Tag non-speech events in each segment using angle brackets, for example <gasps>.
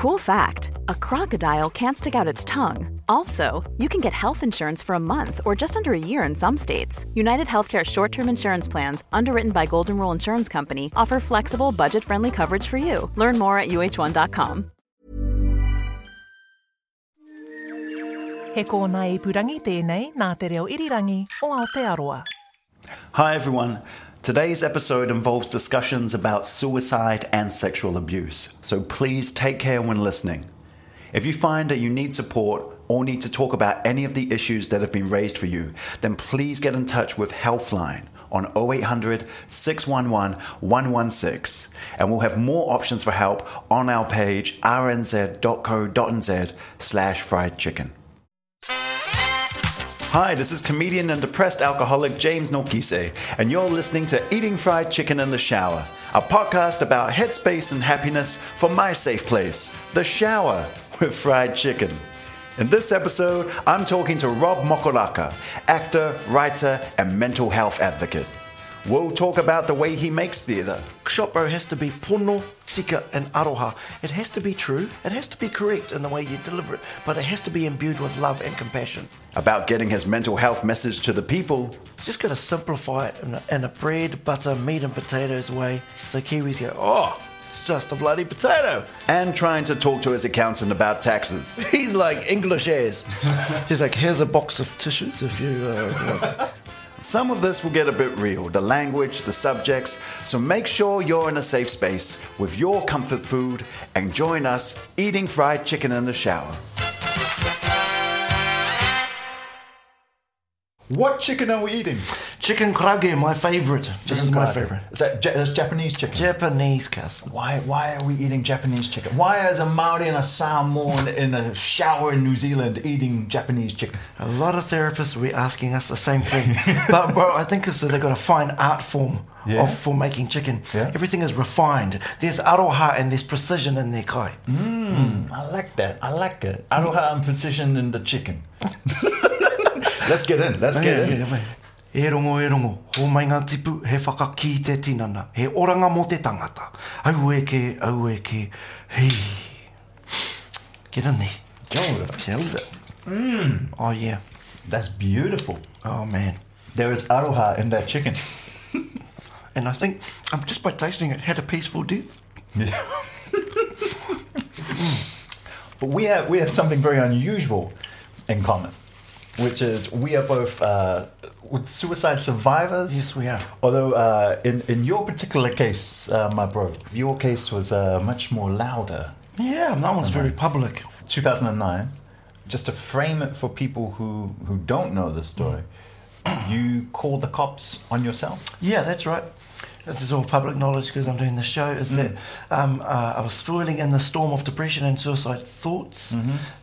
Cool fact a crocodile can't stick out its tongue. Also, you can get health insurance for a month or just under a year in some states. United Healthcare short term insurance plans, underwritten by Golden Rule Insurance Company, offer flexible, budget friendly coverage for you. Learn more at uh1.com. He kōna i purangi tēnei nā te reo irirangi o Aotearoa. Hi, everyone. Today's episode involves discussions about suicide and sexual abuse, so please take care when listening. If you find that you need support or need to talk about any of the issues that have been raised for you, then please get in touch with Healthline on 0800 611 116, and we'll have more options for help on our page rnz.co.nz slash fried chicken. Hi, this is comedian and depressed alcoholic James Nokise, and you're listening to Eating Fried Chicken in the Shower, a podcast about headspace and happiness for my safe place, the shower <laughs> with fried chicken. In this episode, I'm talking to Rob Mokaraka, actor, writer, and mental health advocate. We'll talk about the way he makes theatre, Shot Bro has to be pono, tika, and aroha. It has to be true, it has to be correct in the way you deliver it, but it has to be imbued with love and compassion. About getting his mental health message to the people, It's just going to simplify it in a, in a bread, butter, meat, and potatoes way so Kiwis go, oh, it's just a bloody potato. and trying to talk to his accountant about taxes. <laughs> He's like English as. <laughs> He's like, here's a box of tissues if you uh, want. Some of this will get a bit real the language, the subjects, so make sure you're in a safe space with your comfort food and join us eating fried chicken in the shower. What chicken are we eating? Chicken karaage, my favorite. This is my favorite. Is that Ja- that's Japanese chicken? Japanese cousin. why, why are we eating Japanese chicken? Why is a Maori and a Samoan in a shower in New Zealand eating Japanese chicken? A lot of therapists will be asking us the same thing. <laughs> but, bro, I think it's that they've got a fine art form Yeah. of, for making chicken. Yeah. Everything is refined. There's aroha and there's precision in their kai. Mm, I like that. I like it. Aroha and precision in the chicken. <laughs> Let's get in. Let's get in. E rongo e rongo, ho mai ngā tipu, he whakaki te tinana, he oranga mo te tangata. Au e ke, au e ke, hei. Get in there. Kia ora. Kia ora. Oh yeah. That's beautiful. Oh man. There is aroha in that chicken. <laughs> And I think, um, just by tasting it, had a peaceful death. <laughs> Yeah. But we have we have something very unusual in common, which is we are both uh, with suicide survivors. Yes, we are. Although uh, in in your particular case, uh, my bro, your case was uh, much more louder. Yeah, that one's very public. 2009. Just to frame it for people who who don't know the story, you called the cops on yourself. Yeah, that's right. This is all public knowledge because I'm doing the show. Is that um, uh, I was swirling in the storm of depression and suicide thoughts.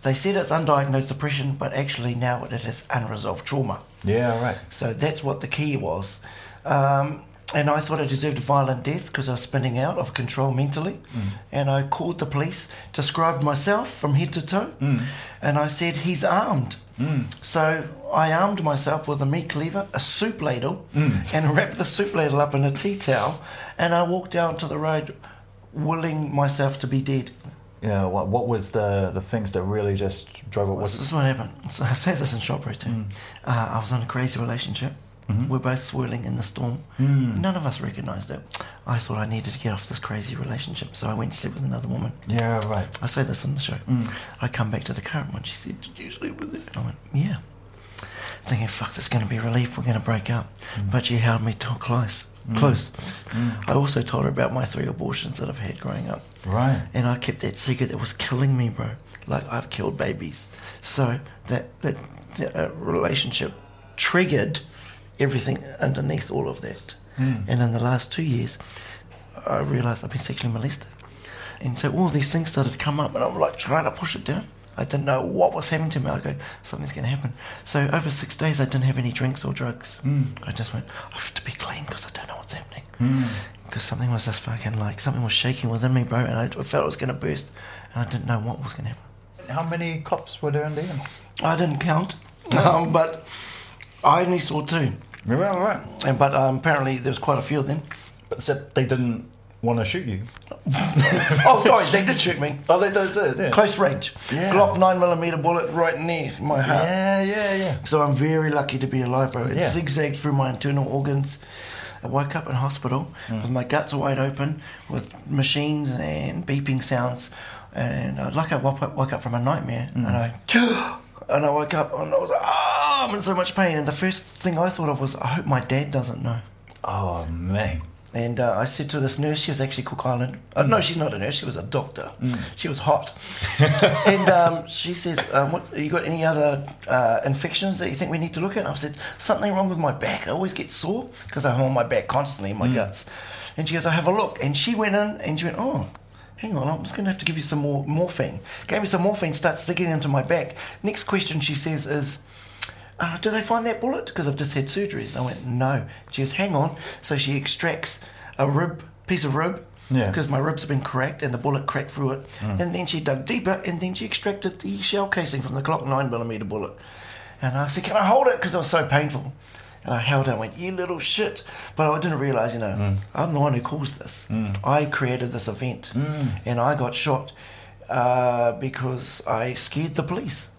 They said it's undiagnosed depression, but actually now it is unresolved trauma. Yeah, right. So that's what the key was. Um, and I thought I deserved a violent death because I was spinning out of control mentally. Mm. And I called the police, described myself from head to toe, mm. and I said, He's armed. Mm. So I armed myself with a meat cleaver, a soup ladle, and wrapped the soup ladle up in a tea towel. And I walked down to the road, willing myself to be dead. Yeah. What what was the the things that really just drove it? Was This is what happened. So I say this in Shot Bro too. Uh, I was in a crazy relationship. Mm-hmm. We're both swirling in the storm. Mm. None of us recognised it. I thought I needed to get off this crazy relationship, so I went and slept with another woman. yeah, right. I say this in the show. Mm. I come back to the current one. She said, "Did you sleep with it?" I went, "Yeah." Thinking, "Fuck, this is going to be relief. We're going to break up." Mm. But she held me too close. Close. I also told her about my three abortions that I've had growing up. Right. And I kept that secret that was killing me, bro. Like I've killed babies. So that that, that uh, relationship triggered everything underneath all of that. Hmm. And in the last two years, I realised I've been sexually molested. And so all these things started to come up, and I'm like trying to push it down. I didn't know what was happening to me. I go, something's going to happen. So over six days, I didn't have any drinks or drugs. Hmm. I just went, I have to be clean because I don't know what's happening. Hmm. Because something was just fucking like, something was shaking within me, bro, and I felt it was going to burst, and I didn't know what was going to happen. How many cops were there in the end? I didn't count, <laughs> um, but I only saw two. Right, right. And, but um, apparently there was quite a few of them. But said they didn't want to shoot you. <laughs> oh, sorry, they did shoot me. Oh, that's it. Yeah. Close range. Yeah. Glock 9 millimeter bullet right there, my heart. Yeah, yeah, yeah. So I'm very lucky to be alive, bro. It Yeah. zigzagged through my internal organs. I woke up in hospital Mm. with my guts wide open, with machines and beeping sounds, and uh, like I woke up, woke up from a nightmare, Mm. and I <gasps> and I woke up and I was like, ah, I'm in so much pain. And the first thing I thought of was, I hope my dad doesn't know. Oh man. And uh, I said to this nurse, she was actually Cook Island. Uh, no, she's not a nurse. She was a doctor. She was hot. <laughs> and um, she says, um, what, "You got any other uh, infections that you think we need to look at?" And I said, "Something wrong with my back. I always get sore because I'm on my back constantly in my guts." And she goes, "I have a look." And she went in and she went, "Oh." Hang on, I'm just going to have to give you some more morphine. Gave me some morphine, starts sticking into my back. Next question she says is, uh, do they find that bullet? Because I've just had surgeries. I went, no. She goes, hang on. So she extracts a rib, piece of rib, Yeah. because my ribs have been cracked and the bullet cracked through it. And then she dug deeper and then she extracted the shell casing from the Glock 9mm bullet. And I said, can I hold it? Because it was so painful. And I held it and went, you little shit. But I didn't realise, you know, I'm the one who caused this. I created this event. And I got shot uh, because I scared the police.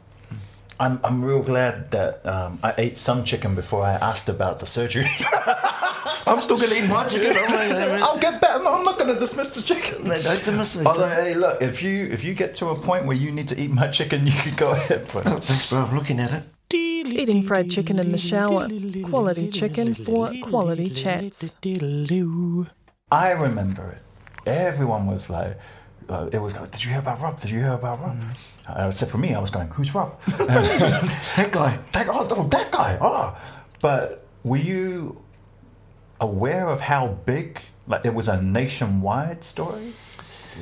I'm, I'm real glad that um, I ate some chicken before I asked about the surgery. <laughs> I'm still going to eat my chicken. I'm <laughs> not- I'll get better. I'm not going to dismiss the chicken. No, don't dismiss me. Although, hey, look, if you if you get to a point where you need to eat my chicken, you can go ahead. But Thanks, bro. I'm looking at it. Eating fried chicken in the shower. Quality chicken for quality chats. I remember it. Everyone was like, uh, it was. Did you hear about Rob? Did you hear about Rob? Uh, except for me, I was going, who's Rob? <laughs> <laughs> That guy. that, oh, oh, that guy. Oh, but were you aware of how big? Like, it was a nationwide story.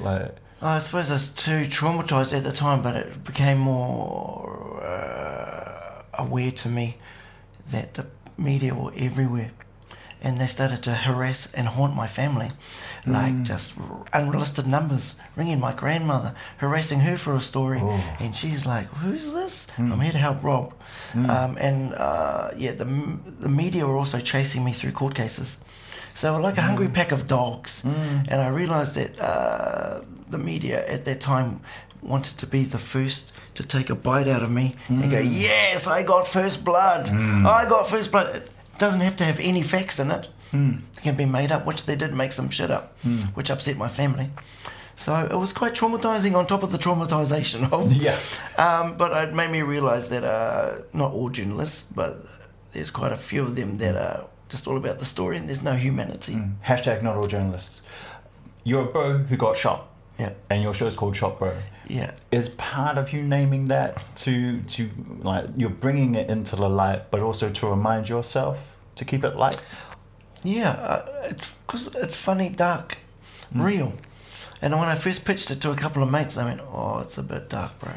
Like, I suppose I was too traumatized at the time, but it became more uh, aware to me that the media were everywhere. And they started to harass and haunt my family. Like mm. just unlisted numbers, ringing my grandmother, harassing her for a story. Oh. And she's like, Who's this? Mm. I'm here to help Rob. Mm. Um, and uh, yeah, the, the media were also chasing me through court cases. So we're like a hungry pack of dogs. And I realized that uh, the media at that time wanted to be the first to take a bite out of me and go, Yes, I got first blood. I got first blood. Doesn't have to have any facts in it. It can be made up, which they did make some shit up, which upset my family. So it was quite traumatizing on top of the traumatization of. <laughs> Yeah. Um, but it made me realize that uh, not all journalists, but there's quite a few of them that are just all about the story and there's no humanity. hashtag not all journalists. You're a bro who got shot. Yeah. And your show is called Shot Bro. Yeah. Is part of you naming that to to like you're bringing it into the light, but also to remind yourself to keep it light. Yeah, uh, it's because it's funny, dark, real. And when I first pitched it to a couple of mates, they went, "Oh, it's a bit dark, bro.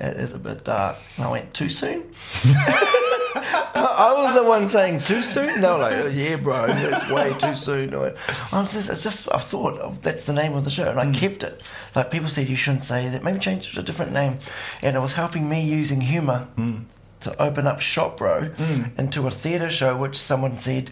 It is a bit dark." And I went, "Too soon." <laughs> I was the one saying too soon. They were like, oh, "Yeah, bro, it's way too soon." I was just, it's just I thought oh, that's the name of the show, and I mm. kept it. Like people said, you shouldn't say that. Maybe change it to a different name, and it was helping me using humour mm. to open up Shot Bro mm. into a theatre show, which someone said.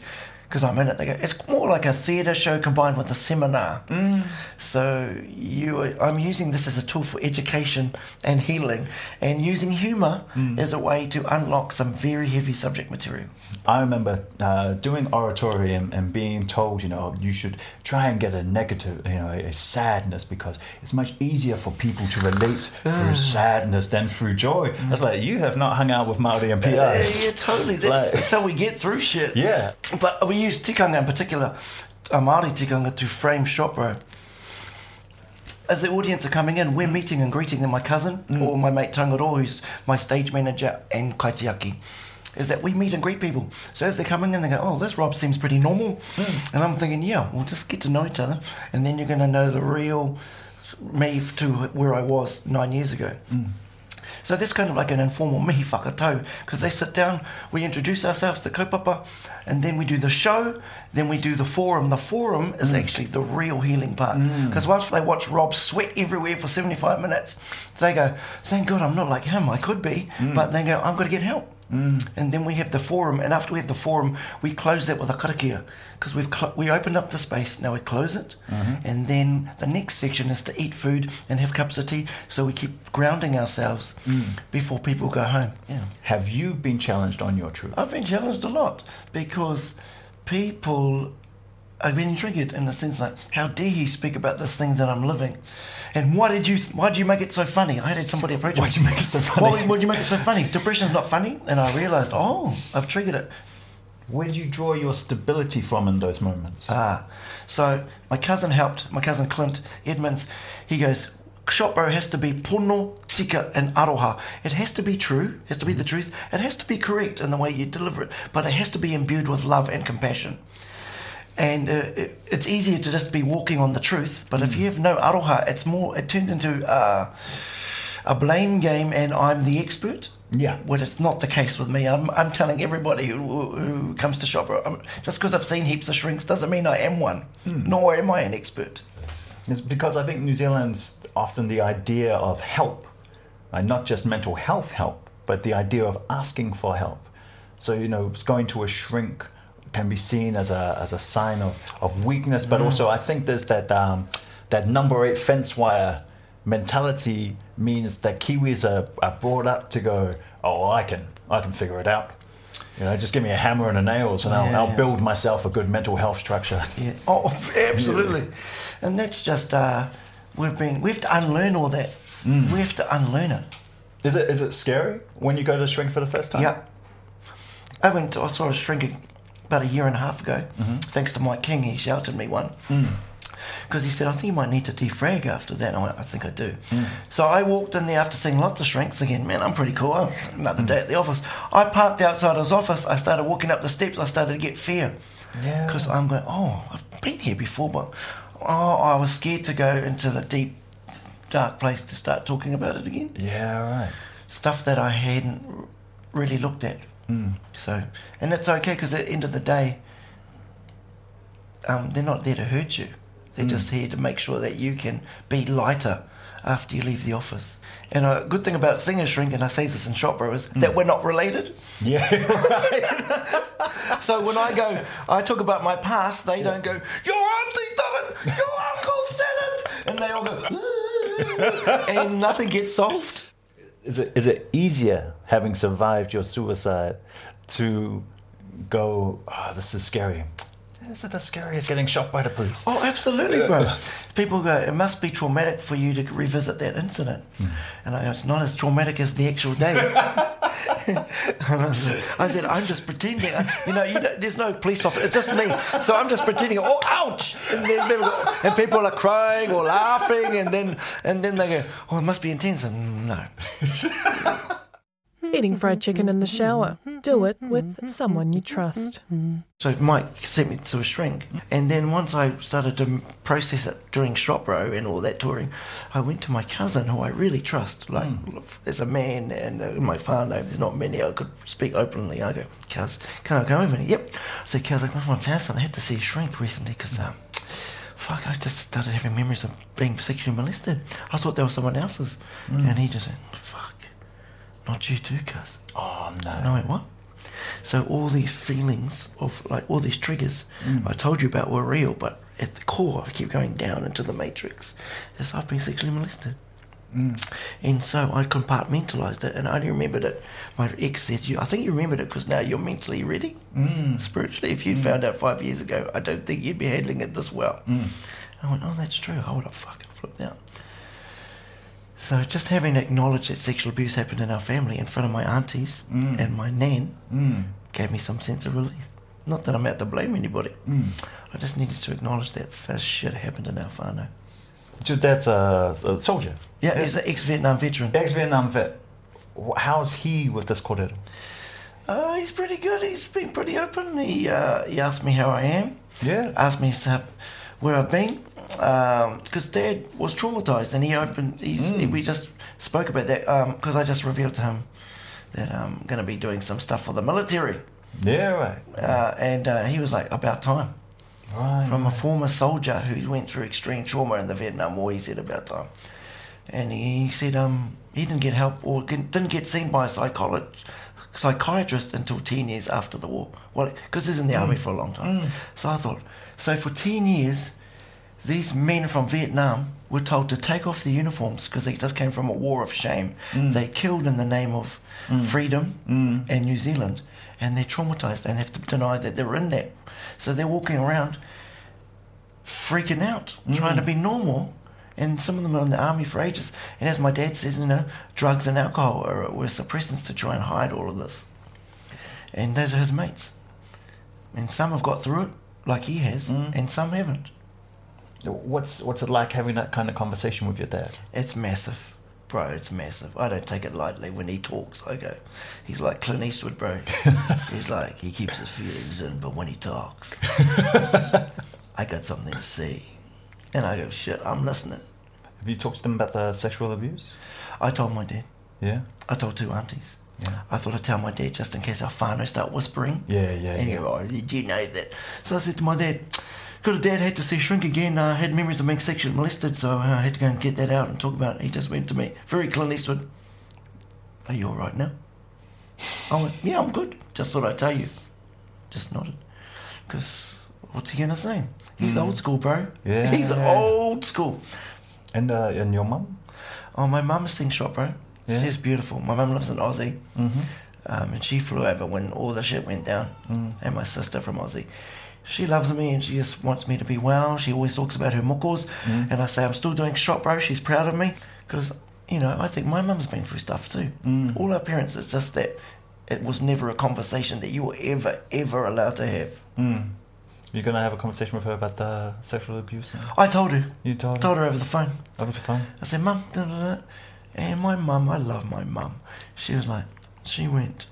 Because I'm in it, they go. It's more like a theatre show combined with a seminar. Mm. So you, I'm using this as a tool for education and healing, and using humour mm. as a way to unlock some very heavy subject material. I remember uh, doing oratory and, and being told, you know, you should try and get a negative, you know, a, sadness because it's much easier for people to relate <sighs> through sadness than through joy. Mm. That's like you have not hung out with Maori and PIs. Yeah, yeah, totally. That's, Like- that's how we get through shit. Yeah. But we use tikanga in particular, a Māori tikanga, to frame Shot Bro. As the audience are coming in, we're meeting and greeting them. My cousin mm. or my mate Tangaroa, who's my stage manager and kaitiaki, is that we meet and greet people. So as they're coming in, they go, "Oh, this Rob seems pretty normal," mm. and I'm thinking, "Yeah, we'll just get to know each other, and then you're going to know the real me to where I was nine years ago." Mm. So that's kind of like an informal mihi whakatau because they sit down, we introduce ourselves to kaupapa, and then we do the show, then we do the forum. The forum is mm. actually the real healing part mm. because once they watch Rob sweat everywhere for 75 minutes, they go, thank God I'm not like him, I could be, mm. but they go, I'm going to get help. Mm. And then we have the forum, and after we have the forum, we close that with a karakia because we've cl- we opened up the space. Now we close it, mm-hmm. and then the next section is to eat food and have cups of tea. So we keep grounding ourselves mm. before people go home. Yeah. Have you been challenged on your truth? I've been challenged a lot because people have been triggered in the sense like, how dare he speak about this thing that I'm living? And why did you why did you make it so funny? I had somebody approach me. Why'd you make it so funny? Why would you make it so funny? Depression's not funny. And I realised, oh, I've triggered it. Where do you draw your stability from in those moments? Ah, so my cousin helped. My cousin Clint Edmonds. He goes, Shot Bro has to be pono, tika, and aroha. It has to be true. It Has to be the truth. It has to be correct in the way you deliver it, but it has to be imbued with love and compassion. And uh, it, it's easier to just be walking on the truth, but if you have no aroha, it's more. It turns into uh, a blame game, and I'm the expert. Yeah. Well, it's not the case with me. I'm, I'm telling everybody who, who comes to shop, I'm, just because I've seen heaps of shrinks doesn't mean I am one, nor am I an expert. It's because I think New Zealand's often the idea of help, and not just mental health help, but the idea of asking for help. So you know, it's going to a shrink can be seen as a as a sign of, of weakness, but also I think there's that um, that number eight fence wire mentality means that Kiwis are, are brought up to go, oh, I can I can figure it out. You know, just give me a hammer and a nails, and I'll, I'll yeah. build myself a good mental health structure. <laughs> Yeah. Oh, absolutely. <laughs> And that's just uh, we've been we have to unlearn all that. We have to unlearn it. Is it is it scary when you go to shrink for the first time? Yeah. I went. I saw a shrink about a year and a half ago. Mm-hmm. Thanks to Mike King, he shouted me one. Mm. Because he said, I think you might need to defrag after that. And I went, I think I do. Mm. So I walked in there after seeing lots of shrinks again. Man, I'm pretty cool. I'm another mm. day at the office. I parked outside his office. I started walking up the steps. I started to get fear. Yeah. Because I'm going, oh, I've been here before, but oh, I was scared to go into the deep, dark place to start talking about it again Yeah, right. stuff that I hadn't really looked at. Mm. So, and it's okay because at the end of the day, um, they're not there to hurt you. They're mm. just here to make sure that you can be lighter after you leave the office. And a good thing about Singer Shrink, and I say this in Shot Bro, is mm. that we're not related. Yeah, <laughs> right. So when I go, I talk about my past, they don't go, your auntie done it, your uncle said it, and they all go, <laughs> and nothing gets solved. is it is it easier having survived your suicide to go? Oh, this is scary. Is it as scary as getting shot by the police? Oh, absolutely, bro. <laughs> People go, it must be traumatic for you to revisit that incident. Hmm. And I go, it's not as traumatic as the actual day. <laughs> I, said, I'm just pretending. You know, you know, there's no police officer. It's just me. So I'm just pretending. Oh, ouch! And then people, go, and people are crying or laughing, and then and then they go, oh, it must be intense. And no. <laughs> Eating fried chicken in the shower. Do it with someone you trust. So Mike sent me to a shrink, and then once I started to process it during Shot Bro and all that touring, I went to my cousin who I really trust, like as a man and uh, my father. There's not many I could speak openly. I go, Cuz, can I go over? And he, yep. So Cuz, I just want to tell you something. I had to see a shrink recently because um, fuck, I just started having memories of being sexually molested. I thought they were someone else's, and he just went, fuck, not you too, Cuz. Oh no. I went, what? So all these feelings of like all these triggers mm. I told you about were real, but at the core, I keep going down into the matrix. Is I've been sexually molested. Mm. And so I compartmentalized it, and I only remembered it. My ex said, "You, I think you remembered it because now you're mentally ready, mm. spiritually. If you found out five years ago, I don't think you'd be handling it this well." I went, "Oh, that's true. I would have fucking flipped out." So just having acknowledged that sexual abuse happened in our family in front of my aunties and my nan gave me some sense of relief. Not that I'm out to blame anybody. I just needed to acknowledge that this shit happened in our whānau. Your dad's a, a soldier, Yeah, he's an ex-Vietnam veteran. ex-Vietnam vet. How's he with this kōrero? Uh, he's pretty good. He's been pretty open. He uh, he asked me how I am. Yeah. Asked me uh, where I've been. Because Dad was traumatized, and he opened. He's, We just spoke about that because I just revealed to him that I'm going to be doing some stuff for the military, Yeah, right. uh, and uh, he was like, "About time." Right. From a former soldier who went through extreme trauma in the Vietnam War, he said about time, and he said um, he didn't get help or didn't get seen by a psychologist psychiatrist until 10 years after the war. Well, because he's in the army mm. for a long time. Mm. So I thought, so for 10 years, these men from Vietnam were told to take off their uniforms because they just came from a war of shame. Mm. They killed in the name of freedom and New Zealand, and they're traumatized and have to deny that they're in that. So they're walking around freaking out, trying to be normal. And some of them are in the army for ages. And as my dad says, you know, drugs and alcohol are, were suppressants to try and hide all of this. And those are his mates. And some have got through it, like he has, mm. and some haven't. What's what's it like having that kind of conversation with your dad? It's massive. Bro, it's massive. I don't take it lightly when he talks. I go, he's like Clint Eastwood, bro. <laughs> he's like, he keeps his feelings in, but when he talks, <laughs> I got something to say. And I go, shit, I'm listening. Have you talked to them about the sexual abuse? I told my dad. Yeah. I told two aunties. Yeah. I thought I'd tell my dad just in case our whānau start whispering. Yeah, yeah, And yeah. go, oh, did you know that? So I said to my dad, because dad had to see shrink again. I had memories of being sexually molested, so I had to go and get that out and talk about it. He just went to me, very Clint Eastwood, are you all right now? I went, yeah, I'm good. Just thought I'd tell you. Just nodded. Because what's he going to say? He's old school, bro. Mm. Yeah. He's old school. And uh, and your mum? Oh, my mum's sing Shot, bro. Yeah. Mm-hmm. She's beautiful. My mum lives in Aussie. Um, and she flew over when all the shit went down. Mm. And my sister from Aussie. She loves me and she just wants me to be well. She always talks about her muckles. Mm. And I say, I'm still doing Shot, bro. She's proud of me. Because, you know, I think my mum's been through stuff too. Mm. All our parents, it's just that it was never a conversation that you were ever, ever allowed to have. You're gonna have a conversation with her about the sexual abuse. I told her. you told her Told her over the phone. over the phone. I said, Mum, da, da, da. and my mum, I love my mum. She was like, she went,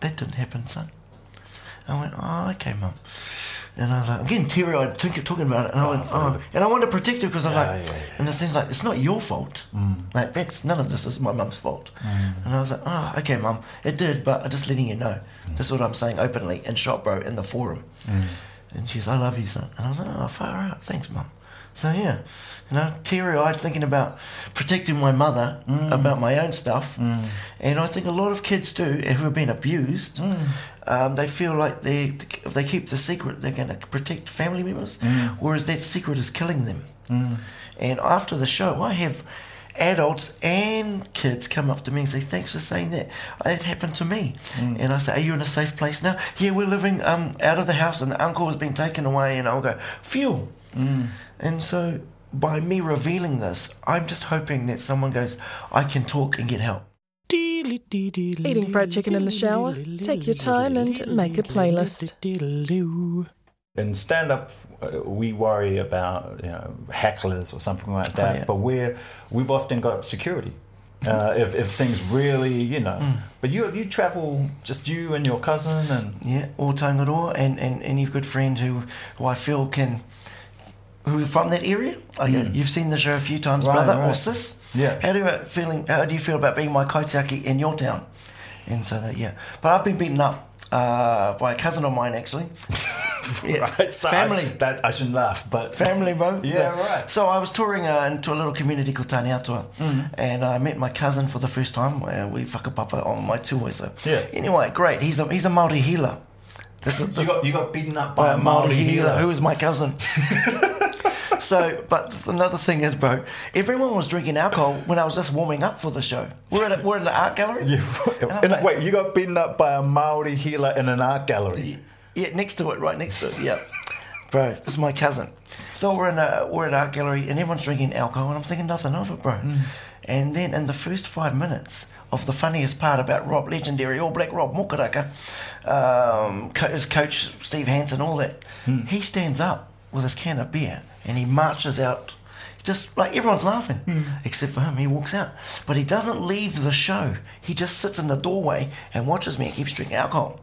that didn't happen, son. I went, oh, okay, mum. And I was like, I'm getting teary eyed talking, talking about it. And I oh, went, oh. And I wanted to protect her because I was Yeah, like, yeah, yeah. and it seems like, it's not your fault. Mm. Like, that's, none of this is my mum's fault. Mm. And I was like, oh, okay, mum. It did, but I'm just letting you know. Mm. This is what I'm saying openly in Shot, bro, in the forum. And she she's, I love you, son. And I was like, oh, far out. Thanks, mum. So, yeah, you know, teary eyed thinking about protecting my mother mm. about my own stuff. Mm. And I think a lot of kids do, eh, who have been abused, mm. um, they feel like they, if they keep the secret, they're going to protect family members, whereas that secret is killing them. And after the show, I have adults and kids come up to me and say, "Thanks for saying that. It happened to me." And I say, "Are you in a safe place now?" Yeah, we're living um, out of the house, and the uncle has been taken away. And I'll go, "Phew." And so, by me revealing this, I'm just hoping that someone goes, "I can talk and get help." Eating fried chicken in the shower? Take your time and make a playlist. In stand up, uh, we worry about you know hecklers or something like that, yeah. but we're we've often got security. Uh, if, if things really, you know, but you you travel just you and your cousin and Yeah, or Tangaroa, and, and any good friend who, who I feel can, who are from that area. Go, you've seen the show a few times, Right, brother or sis. Yeah. How do you feeling? How do you feel about being my kaitiaki in your town? And so that yeah, but I've been beaten up uh, by a cousin of mine actually. <laughs> <laughs> Yeah, right, so family. I, that I shouldn't laugh, but <laughs> Family, bro. <laughs> Yeah, right. So I was touring uh, into a little community called Taneatua, Mm-hmm. and I met my cousin for the first time. Uh, we whakapapa on my tour. So Yeah. Anyway, great. He's a he's a Maori healer. This is, you got you got beaten up by by a Maori healer who is my cousin. so, but another thing is, bro, everyone was drinking alcohol when I was just warming up for the show. We're at a, we're in the art gallery. And I'm like- wait, you got beaten up by a Maori healer in an art gallery. Yeah, next to it, right next to it. Yeah, <laughs> bro, this is my cousin. So we're in a we're at art gallery and everyone's drinking alcohol and I'm thinking nothing of it, bro. And then in the first five minutes of the funniest part about Rob, legendary All Black Rob Mokaraka, um, co- his coach Steve Hansen, all that, he stands up with his can of beer and he marches out. Just like everyone's laughing, hmm. except for him, he walks out. But he doesn't leave the show. He just sits in the doorway and watches me and keeps drinking alcohol.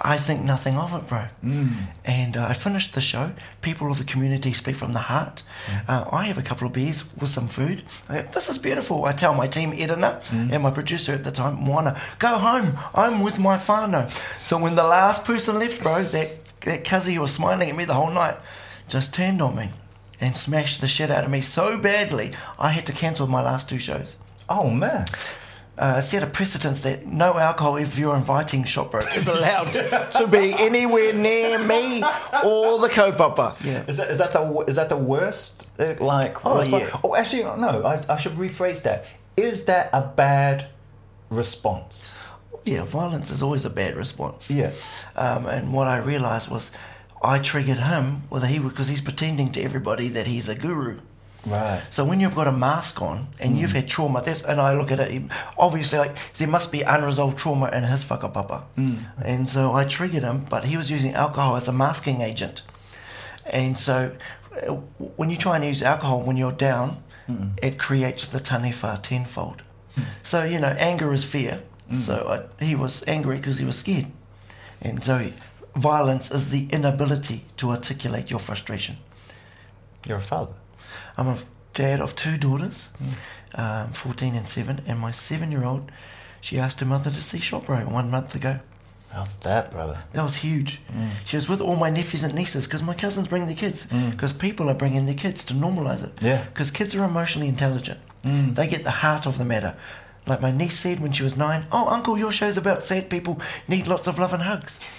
I think nothing of it, bro. Hmm. And uh, I finished the show. People of the community speak from the heart. Hmm. Uh, I have a couple of beers with some food. I go, this is beautiful. I tell my team, Edina, and my producer at the time, Moana, go home. I'm with my whānau. So when the last person left, bro, that, that cuzzy who was smiling at me the whole night just turned on me and smashed the shit out of me so badly, I had to cancel my last two shows. Oh man, uh, set a precedence that no alcohol, if you're inviting Shot Bro, is allowed to be anywhere near me or the kaupapa. Yeah. Is that is that the is that the worst? uh, Like Oh, response? yeah. Oh, actually, no. I, I should rephrase that. Is that a bad response? Yeah, violence is always a bad response. Yeah. Um, and what I realised was I triggered him with he because he's pretending to everybody that he's a guru. Right. So when you've got a mask on and you've mm. had trauma, that's, and I look at it, obviously like there must be unresolved trauma in his whakapapa. Mm. And so I triggered him, but he was using alcohol as a masking agent. And so uh, when you try and use alcohol when you're down, mm. it creates the tanefa tenfold. So, you know, anger is fear. So I, he was angry because he was scared. And so he- violence is the inability to articulate your frustration. You're a father. I'm a dad of two daughters, hmm. um, 14 and 7, and my seven year old, she asked her mother to see Shot Bro one month ago. How's that, brother? That was huge. Hmm. She was with all my nephews and nieces because my cousins bring their kids hmm. because people are bringing their kids to normalize it. Yeah. Because kids are emotionally intelligent. They get the heart of the matter. Like my niece said when she was nine, "Oh, uncle, your show's about sad people need lots of love and hugs." <laughs>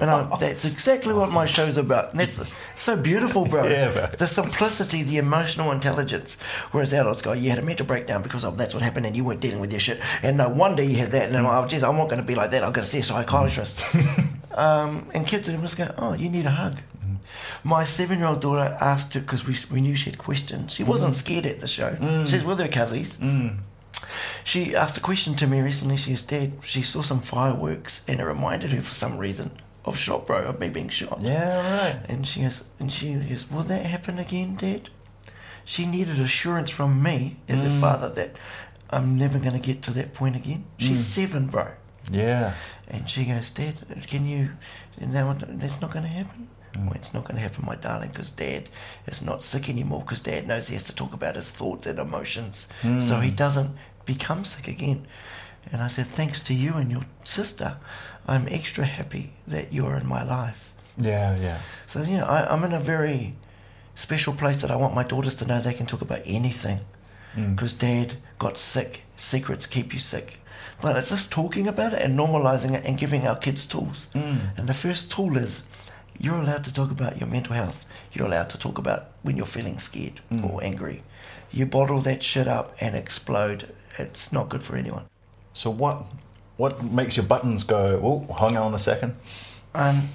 and I, that's exactly what my show's about. And that's so beautiful, bro. <laughs> Yeah, bro. The simplicity, the emotional intelligence. Whereas adults go, "You had a mental breakdown because of that's what happened, and you weren't dealing with your shit." And no wonder you had that. And I'm like, "Oh, geez, I'm not going to be like that. I'm going to see a psychiatrist." <laughs> um, and kids would just go, "Oh, you need a hug." Mm-hmm. My seven-year-old daughter asked her because we, we knew she had questions. She mm-hmm. wasn't scared at the show. Mm. She's with her cousins. Mm. She asked a question to me recently. She was dead. She saw some fireworks, and it reminded her for some reason of shot, bro, of me being shot. Yeah, right. And she goes, and she goes, will that happen again, Dad? She needed assurance from me as a mm. father that I'm never going to get to that point again. She's mm. seven, bro. Yeah. And she goes, Dad, can you? No, that's not going to happen. It's not going to happen, my darling, because Dad is not sick anymore. Because Dad knows he has to talk about his thoughts and emotions, so he hmm. doesn't become sick again. And I said, thanks to you and your sister, I'm extra happy that you're in my life. Yeah, yeah. So yeah, I, I'm in a very special place that I want my daughters to know they can talk about anything. Hmm. Because dad got sick. Secrets keep you sick. But it's just talking about it and normalizing it and giving our kids tools. Hmm. And the first tool is you're allowed to talk about your mental health. You're allowed to talk about when you're feeling scared or angry. You bottle that shit up and explode. It's not good for anyone. So what what makes your buttons go, oh, hang on a second? Um,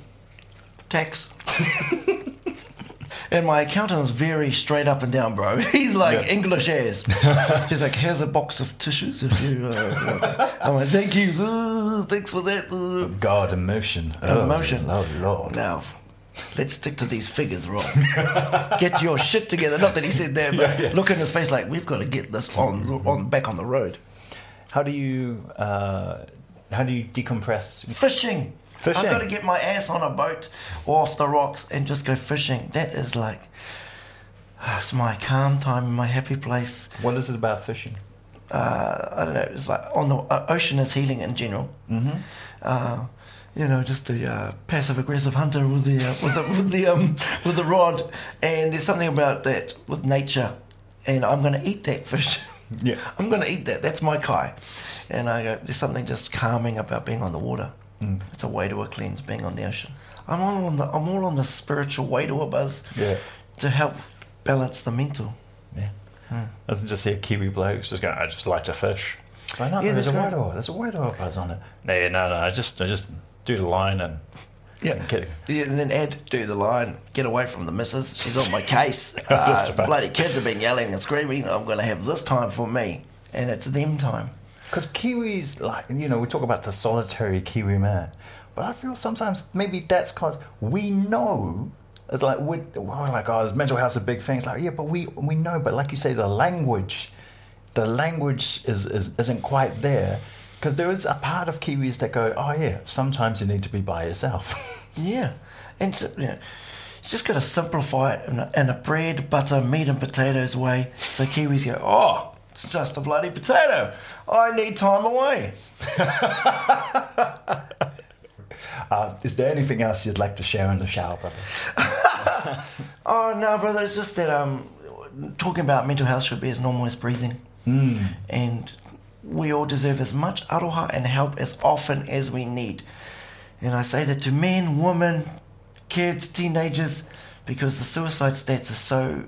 tax. <laughs> and my accountant is very straight up and down, bro. <laughs> He's like Yeah. English as. <laughs> He's like, here's a box of tissues if you. Uh, want." I'm like, thank you. Thanks for that. God, emotion. Emotion. Oh, Lord. Now, let's stick to these figures, Rob. <laughs> get your shit together. Not that he said that, but <laughs> look in his face like, we've got to get this on on back on the road. How do you uh, how do you decompress? Fishing. Fishing. I've got to get my ass on a boat or off the rocks and just go fishing. That is like, it's my calm time, my happy place. What is it about fishing? Uh, I don't know. It's like on the uh, ocean is healing in general. Mm-hmm. Uh, you know, just a uh, passive aggressive hunter with the uh, with the with the um, with the rod, and there's something about that with nature, and I'm going to eat that fish. <laughs> Yeah. I'm going to eat that. That's my kai. And I go, there's something just calming about being on the water. It's a way to a cleanse being on the ocean. I'm all on the I'm all on the spiritual way to a buzz Yeah. to help balance the mental. Yeah. Doesn't just hear Kiwi blokes just going, I just like to fish. Why not? Yeah, there's a white right. There's a white water buzz on it. No, no, no. I just I just do the line and Yeah. Yeah. And then Ed, do the line, get away from the missus. She's on my case. <laughs> Uh, right. Bloody kids have been yelling and screaming. I'm going to have this time for me. And it's them time. Because Kiwis, like, you know, we talk about the solitary Kiwi man, but I feel sometimes maybe that's because we know. It's like, we, we're like, oh, this mental health's a big thing. It's like, yeah, but we, we know, but like you say, the language, the language is, is, isn't quite there. Because there is a part of Kiwis that go, oh, yeah, sometimes you need to be by yourself. <laughs> Yeah. And so, you know, it's just got to simplify it in a, in a bread, butter, meat, and potatoes way. So Kiwis go, oh, it's just a bloody potato. I need time away. <laughs> uh, is there anything else you'd like to share in the shower, brother? <laughs> <laughs> Oh no, brother. It's just that um, talking about mental health should be as normal as breathing, mm. and we all deserve as much aroha and help as often as we need. And I say that to men, women, kids, teenagers, because the suicide stats are so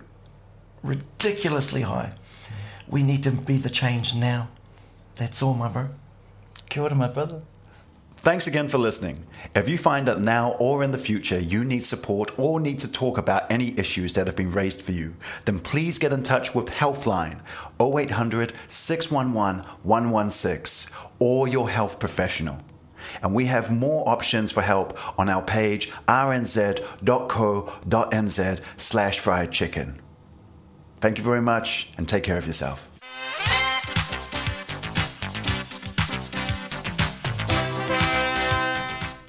ridiculously high. We need to be the change now. That's all, my bro. Kia ora, my brother. Thanks again for listening. If you find that now or in the future you need support or need to talk about any issues that have been raised for you, then please get in touch with Healthline 0800 611 116 or your health professional. And we have more options for help on our page rnz.co.nz slash fried chicken. Thank you very much and take care of yourself.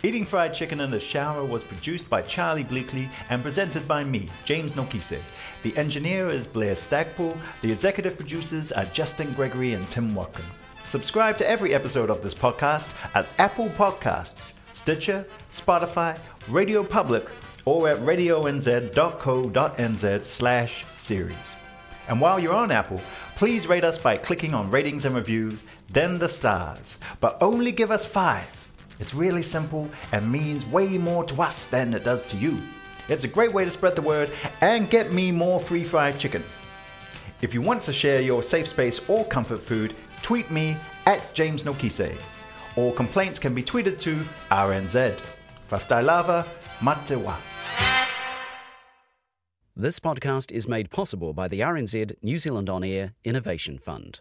Eating Fried Chicken in the Shower was produced by Charlie Bleakley and presented by me, James Nokise. The engineer is Blair Stagpool. The executive producers are Justin Gregory and Tim Watkin. Subscribe to every episode of this podcast at Apple Podcasts, Stitcher, Spotify, Radio Public, or at radionz.co.nz slash series. And while you're on Apple, please rate us by clicking on ratings and review, then the stars. But only give us five. It's really simple and means way more to us than it does to you. It's a great way to spread the word and get me more free fried chicken. If you want to share your safe space or comfort food, tweet me at James Nokise. All complaints can be tweeted to RNZ. Faftailava Matewa. This podcast is made possible by the RNZ New Zealand On Air Innovation Fund.